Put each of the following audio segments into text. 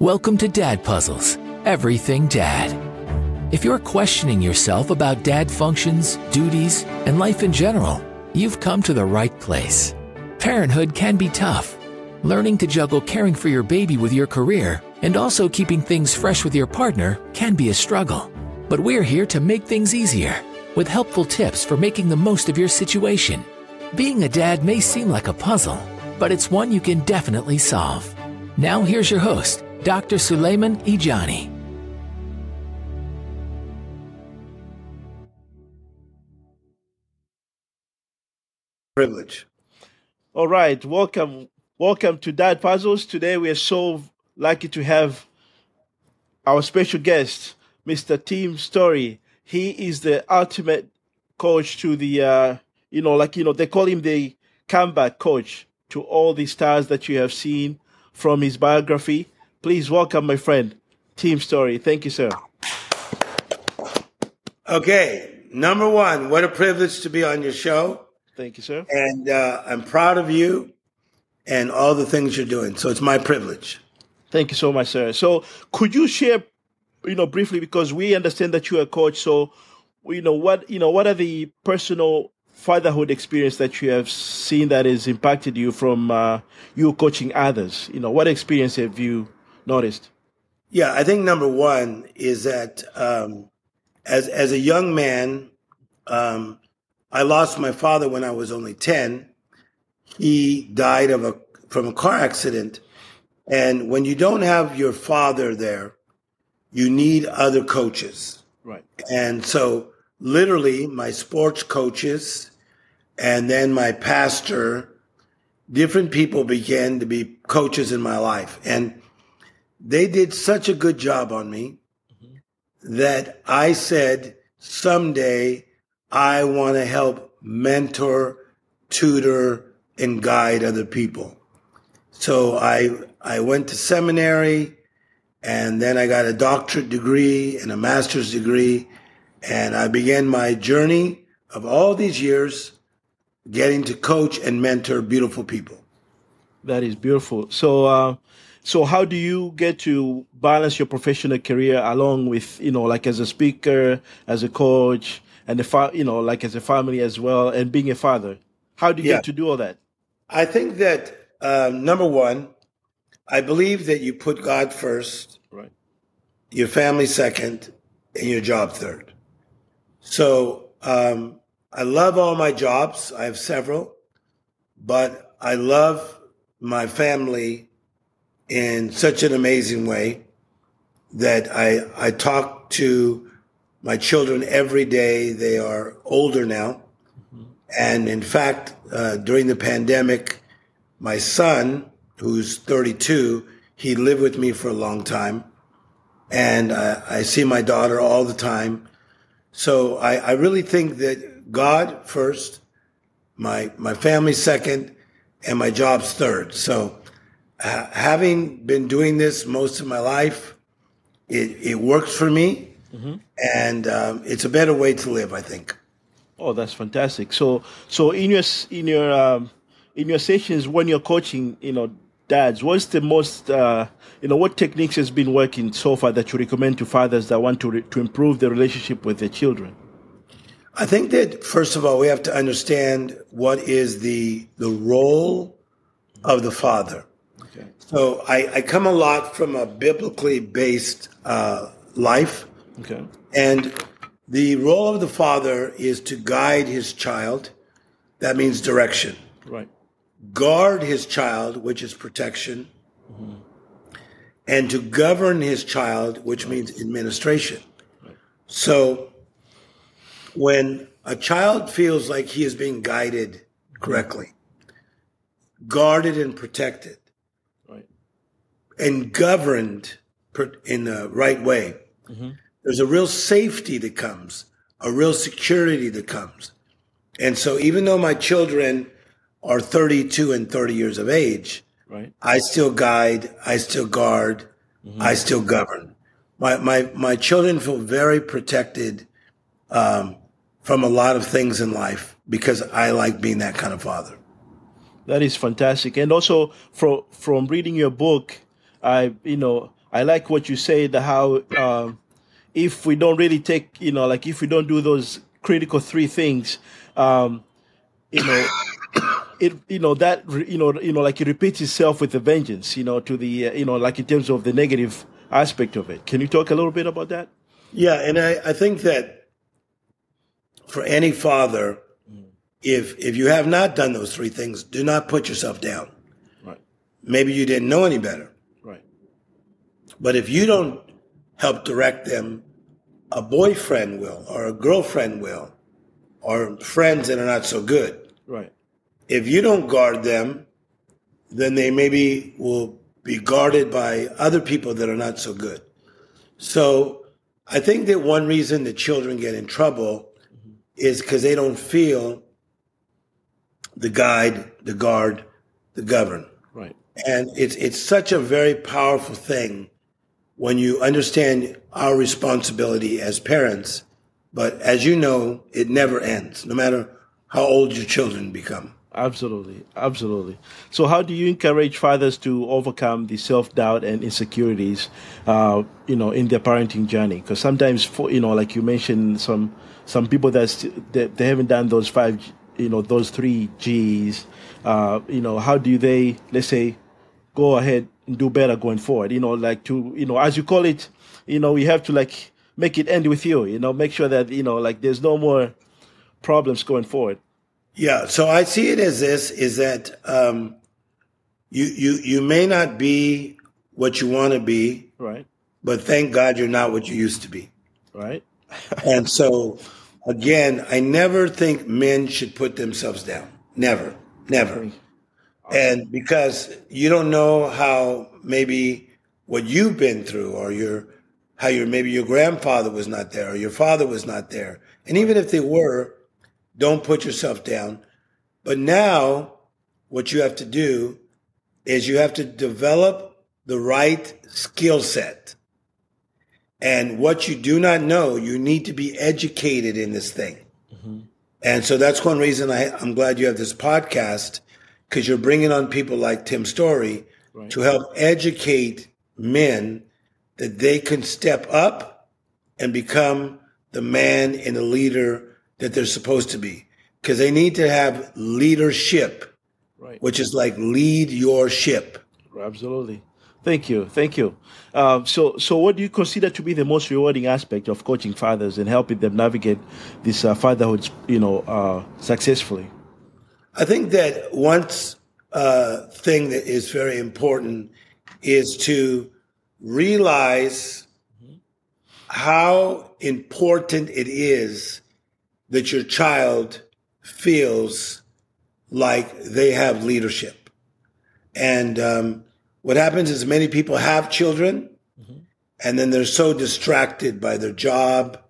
Welcome to Dad Puzzles, Everything Dad. If you're questioning yourself about dad functions, duties, and life in general, you've come to the right place. Parenthood can be tough. Learning to juggle caring for your baby with your career and also keeping things fresh with your partner can be a struggle. But we're here to make things easier with helpful tips for making the most of your situation. Being a dad may seem like a puzzle, but it's one you can definitely solve. Now, here's your host, Dr. Suleiman Ijani. Privilege. All right, welcome, welcome to Dad Puzzles. Today we are so lucky to have our special guest, Mr. Tim Storey. He is the ultimate coach to the, uh, you know, like you know, they call him the comeback coach to all the stars that you have seen from his biography. Please welcome my friend, Tim Storey. Thank you, sir. Okay, number one, what a privilege to be on your show. Thank you, sir. And uh, I'm proud of you and all the things you're doing. So it's my privilege. Thank you so much, sir. So could you share, you know, briefly because we understand that you're a coach. So, you know, what you know, what are the personal fatherhood experience that you have seen that has impacted you from uh, you coaching others? You know, what experience have you noticed? Yeah, I think number one is that um, as as a young man, um, I lost my father when I was only ten. He died of a from a car accident, and when you don't have your father there, you need other coaches. Right. And so, literally, my sports coaches and then my pastor, different people began to be coaches in my life. And they did such a good job on me that I said, someday I want to help mentor, tutor, and guide other people. So I, I went to seminary and then I got a doctorate degree and a master's degree. And I began my journey of all these years getting to coach and mentor beautiful people. That is beautiful. So, uh, so how do you get to balance your professional career along with, you know, like as a speaker, as a coach, and the fa- you know, like as a family as well, and being a father? How do you Yeah. get to do all that? I think that um, number one, I believe that you put God first, Right. your family second, and your job third. So um, I love all my jobs. I have several, but I love my family in such an amazing way that I I talk to my children every day. They are older now, and in fact, uh, during the pandemic, my son, who's 32, he lived with me for a long time, and I, I see my daughter all the time. So I, I really think that God first, my my family second, and my job's third. So having been doing this most of my life, it, it works for me, and um, it's a better way to live. I think. Oh, that's fantastic. So, so in your in your um, in your sessions when you're coaching, you know, dads, what's the most uh, you know what techniques has been working so far that you recommend to fathers that want to re- to improve their relationship with their children? I think that first of all, we have to understand what is the the role of the father. Okay. So I, I come a lot from a biblically based uh, life, Okay. and the role of the father is to guide his child. That means direction. Right. Guard his child, which is protection, and to govern his child, which means administration. So when a child feels like he is being guided correctly, guarded and protected, Right. And governed per- in the right way, there's a real safety that comes, a real security that comes. And so even though my children are 32 and 30 years of age, Right. I still guide, I still guard, I still govern. My, my, my children feel very protected um, from a lot of things in life because I like being that kind of father. That is fantastic. And also from from reading your book, I you know I like what you said. How um, if we don't really take, you know, like if we don't do those critical three things, um, you know, it, you know that, you know, you know, like it repeats itself with a vengeance. You know, to the, uh, you know, like in terms of the negative aspect of it. Can you talk a little bit about that? Yeah, and I, I think that for any father, if if you have not done those three things, do not put yourself down. Right. Maybe you didn't know any better. But if you don't help direct them, a boyfriend will, or a girlfriend will, or friends that are not so good. Right. If you don't guard them, then they maybe will be guarded by other people that are not so good. So I think that one reason that children get in trouble is because they don't feel the guide, the guard, the govern. Right. And it's it's such a very powerful thing when you understand our responsibility as parents. But as you know, it never ends, no matter how old your children become. Absolutely, absolutely. So, how do you encourage fathers to overcome the self doubt and insecurities, uh, you know, in their parenting journey? Because sometimes, for, you know, like you mentioned, some some people that they, haven't done those five, you know, those three G's. Uh, you know, how do they, let's say, go ahead do better going forward? You know, like to, you know, as you call it, you know, you have to like make it end with you. You know, make sure that you know, like, there's no more problems going forward. Yeah, so I see it as this: is that um, you you you may not be what you want to be, right? But thank God you're not what you used to be, right? and so, again, I never think men should put themselves down. Never, never. And because you don't know how maybe what you've been through, or your how your maybe your grandfather was not there, or your father was not there, and even if they were don't put yourself down. But now, what you have to do is you have to develop the right skill set. And what you do not know, you need to be educated in this thing. Mm-hmm. And so that's one reason I, am glad you have this podcast because you're bringing on people like Tim Storey right. to help educate men that they can step up and become the man and the leader that they're supposed to be because they need to have leadership, right. which is like lead your ship. Absolutely. Thank you. Thank you. Um, so, so what do you consider to be the most rewarding aspect of coaching fathers and helping them navigate this uh, fatherhood, you know, uh, successfully? I think that one uh, thing that is very important is to realize how important it is that your child feels like they have leadership. And um, what happens is many people have children mm-hmm. and then they're so distracted by their job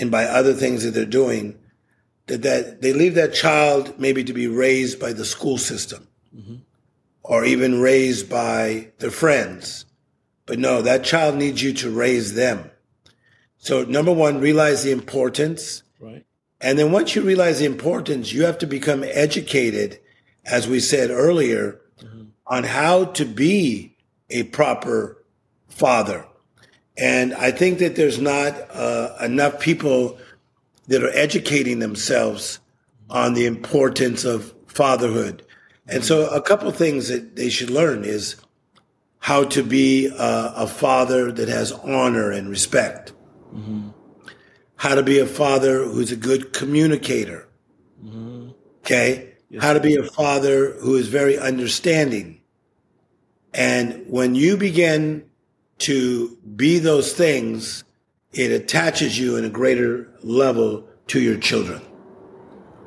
and by other things that they're doing that, that they leave that child maybe to be raised by the school system mm-hmm. or even raised by their friends. But no, that child needs you to raise them. So number one, realize the importance. Right. And then once you realize the importance, you have to become educated, as we said earlier, mm-hmm. on how to be a proper father. And I think that there's not uh, enough people that are educating themselves on the importance of fatherhood. And so a couple things that they should learn is how to be a, a father that has honor and respect. Mm-hmm how to be a father who's a good communicator. Mm-hmm. Okay. Yes. How to be a father who is very understanding. And when you begin to be those things, it attaches you in a greater level to your children.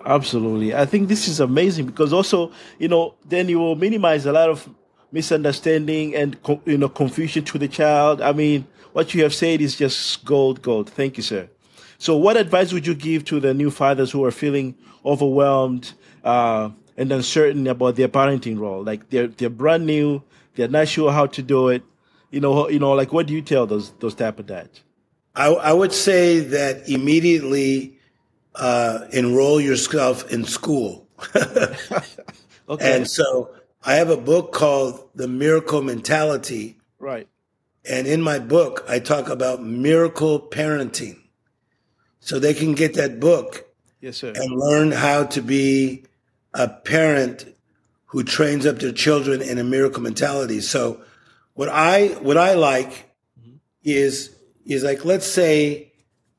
Absolutely. I think this is amazing because also, you know, then you will minimize a lot of misunderstanding and, you know, confusion to the child. I mean, what you have said is just gold, gold. Thank you, sir. So, what advice would you give to the new fathers who are feeling overwhelmed uh, and uncertain about their parenting role? Like they're they're brand new, they're not sure how to do it. You know, you know, like what do you tell those those type of dads? I, I would say that immediately uh, enroll yourself in school. okay. And so I have a book called The Miracle Mentality. Right. And in my book, I talk about miracle parenting. So they can get that book Yes, sir. and learn how to be a parent who trains up their children in a miracle mentality. So what I what I like is is like let's say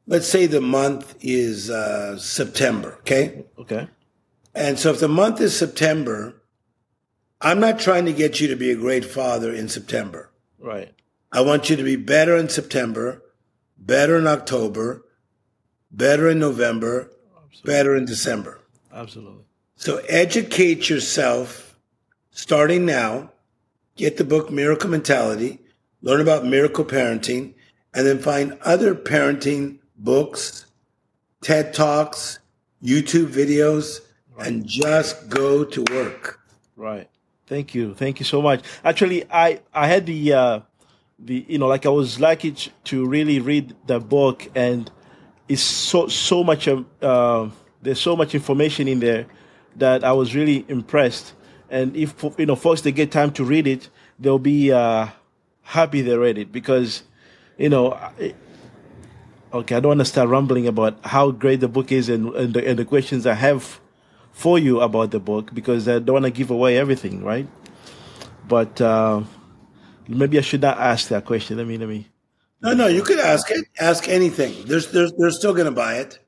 let's say the month is uh, September, okay? Okay. And so if the month is September, I'm not trying to get you to be a great father in September. Right. I want you to be better in September, better in October, better in November, better in December. Absolutely. So educate yourself starting now. Get the book Miracle Mentality, learn about miracle parenting, and then find other parenting books, TED Talks, YouTube videos, and just go to work. Right. Thank you. Thank you so much. Actually, I I had the uh, the you know like I was lucky to really read the book, and it's so so much um, uh, there's so much information in there that I was really impressed. And if you know folks they get time to read it, they'll be uh, happy they read it because you know. I- Okay, I don't want to start rambling about how great the book is and, and, the, and the questions I have for you about the book because I don't want to give away everything, right? But uh, maybe I should not ask that question. Let me, let me. No, no, you could ask it. Ask anything. There's, there's, they're still going to buy it.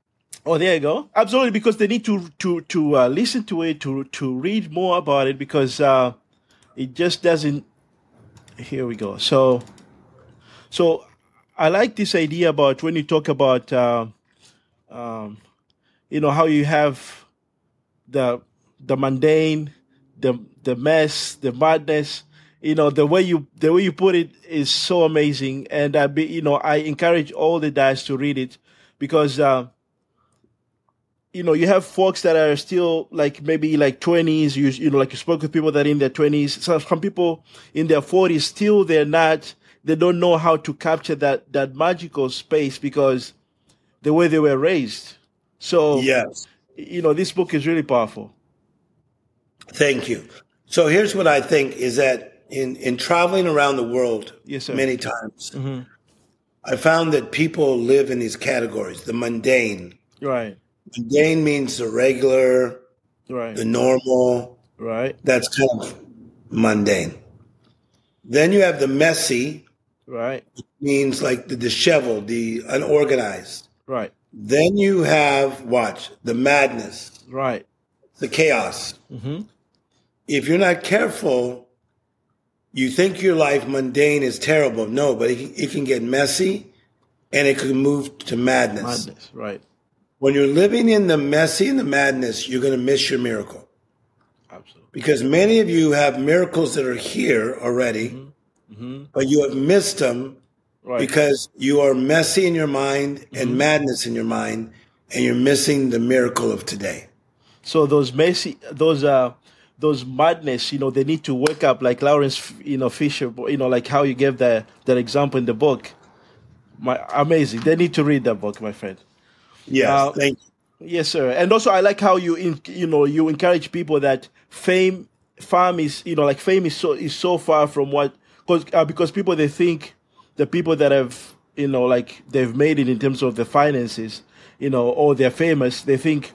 Oh, there you go. Absolutely, because they need to to to uh, listen to it, to to read more about it, because uh, it just doesn't. Here we go. So, so I like this idea about when you talk about, uh, um, you know, how you have the the mundane, the the mess, the madness. You know, the way you the way you put it is so amazing, and I be you know I encourage all the dads to read it because. Uh, you know, you have folks that are still like maybe like twenties. You you know, like you spoke with people that are in their twenties. So some people in their forties still they're not. They don't know how to capture that that magical space because the way they were raised. So Yes. you know, this book is really powerful. Thank you. So here's what I think is that in, in traveling around the world Yes, sir. many times, mm-hmm. I found that people live in these categories. The mundane. Right, Mundane means the regular, right, the normal. right, That's kind of mundane. Then you have the messy, right, means like the disheveled, the unorganized. right, Then you have, watch, the madness, right. the chaos. Mm-hmm. If you're not careful, you think your life mundane is terrible. No, but it, can- it can get messy and it can move to madness. Madness. Right. When you're living in the messy and the madness, you're going to miss your miracle Absolutely. because many of you have miracles that are here already, mm-hmm. But you have missed them Right. because you are messy in your mind and madness in your mind, and you're missing the miracle of today. So those messy, those uh, those madness, you know, they need to wake up, like Lawrence, you know, Fisher, you know, like how you gave that that example in the book. My amazing. They need to read that book, my friend. Yes, Uh, thank you. Yes, sir. And also, I like how you, in, you know, you encourage people that fame, fame is, you know, like fame is so is so far from what, because uh, because people they think the people that have, you know, like they've made it in terms of the finances, you know, or they're famous, they think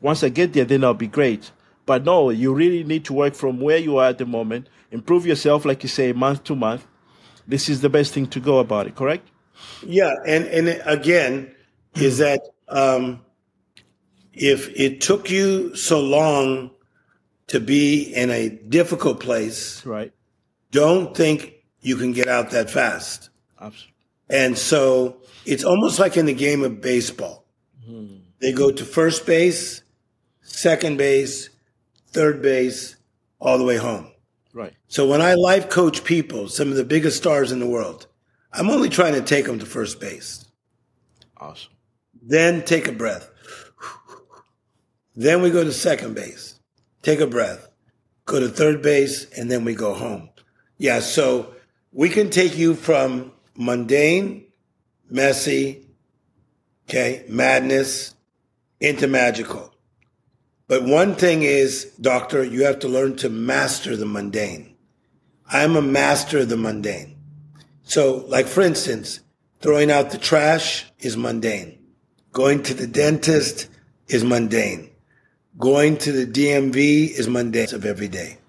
once I get there, then I'll be great. But no, you really need to work from where you are at the moment, improve yourself, like you say, month to month. This is the best thing to go about it. Correct? Yeah, and and again, is that um, if it took you so long to be in a difficult place, Right. Don't think you can get out that fast. Absolutely. And so it's almost like in the game of baseball. Hmm. They go to first base, second base, third base, all the way home. Right. So when I life coach people, some of the biggest stars in the world, I'm only trying to take them to first base. Awesome. Then take a breath. Then we go to second base. Take a breath. Go to third base, and then we go home. Yeah, so we can take you from mundane, messy, okay, madness into magical. But one thing is, doctor, you have to learn to master the mundane. I'm a master of the mundane. So, like for instance, throwing out the trash is mundane. Going to the dentist is mundane. Going to the DMV is mundane of every day.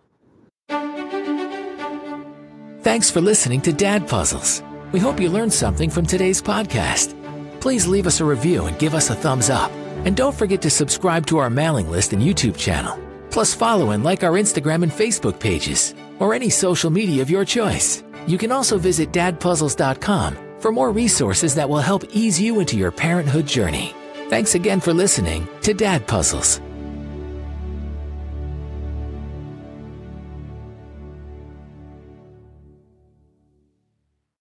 Thanks for listening to Dad Puzzles. We hope you learned something from today's podcast. Please leave us a review and give us a thumbs up. And don't forget to subscribe to our mailing list and YouTube channel. Plus, follow and like our Instagram and Facebook pages, or any social media of your choice. You can also visit dadpuzzles.com for more resources that will help ease you into your parenthood journey. Thanks again for listening to Dad Puzzles.